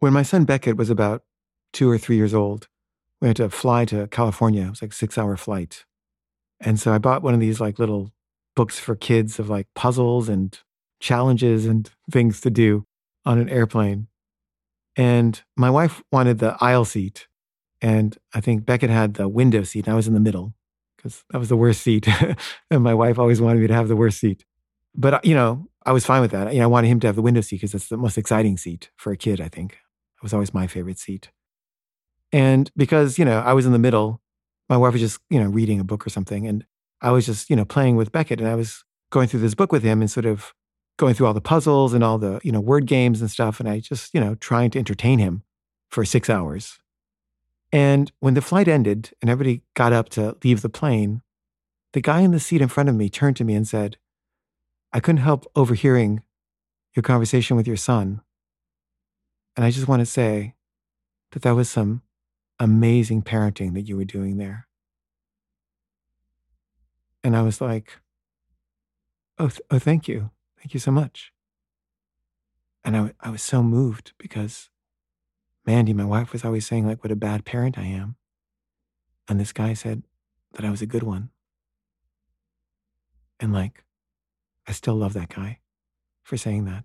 When my son Beckett was about two or three years old, we had to fly to California. It was like a six hour flight. And so I bought one of these like little books for kids of like puzzles and challenges and things to do on an airplane. And my wife wanted the aisle seat. And I think Beckett had the window seat. And I was in the middle because that was the worst seat. and my wife always wanted me to have the worst seat. But, you know, I was fine with that. You know, I wanted him to have the window seat because it's the most exciting seat for a kid, I think. It was always my favorite seat. And because, you know, I was in the middle, my wife was just, you know, reading a book or something. And I was just, you know, playing with Beckett and I was going through this book with him and sort of going through all the puzzles and all the, you know, word games and stuff. And I just, you know, trying to entertain him for six hours. And when the flight ended and everybody got up to leave the plane, the guy in the seat in front of me turned to me and said, I couldn't help overhearing your conversation with your son. And I just want to say that that was some amazing parenting that you were doing there. And I was like, oh, th- oh thank you. Thank you so much. And I, w- I was so moved because Mandy, my wife, was always saying, like, what a bad parent I am. And this guy said that I was a good one. And like, I still love that guy for saying that.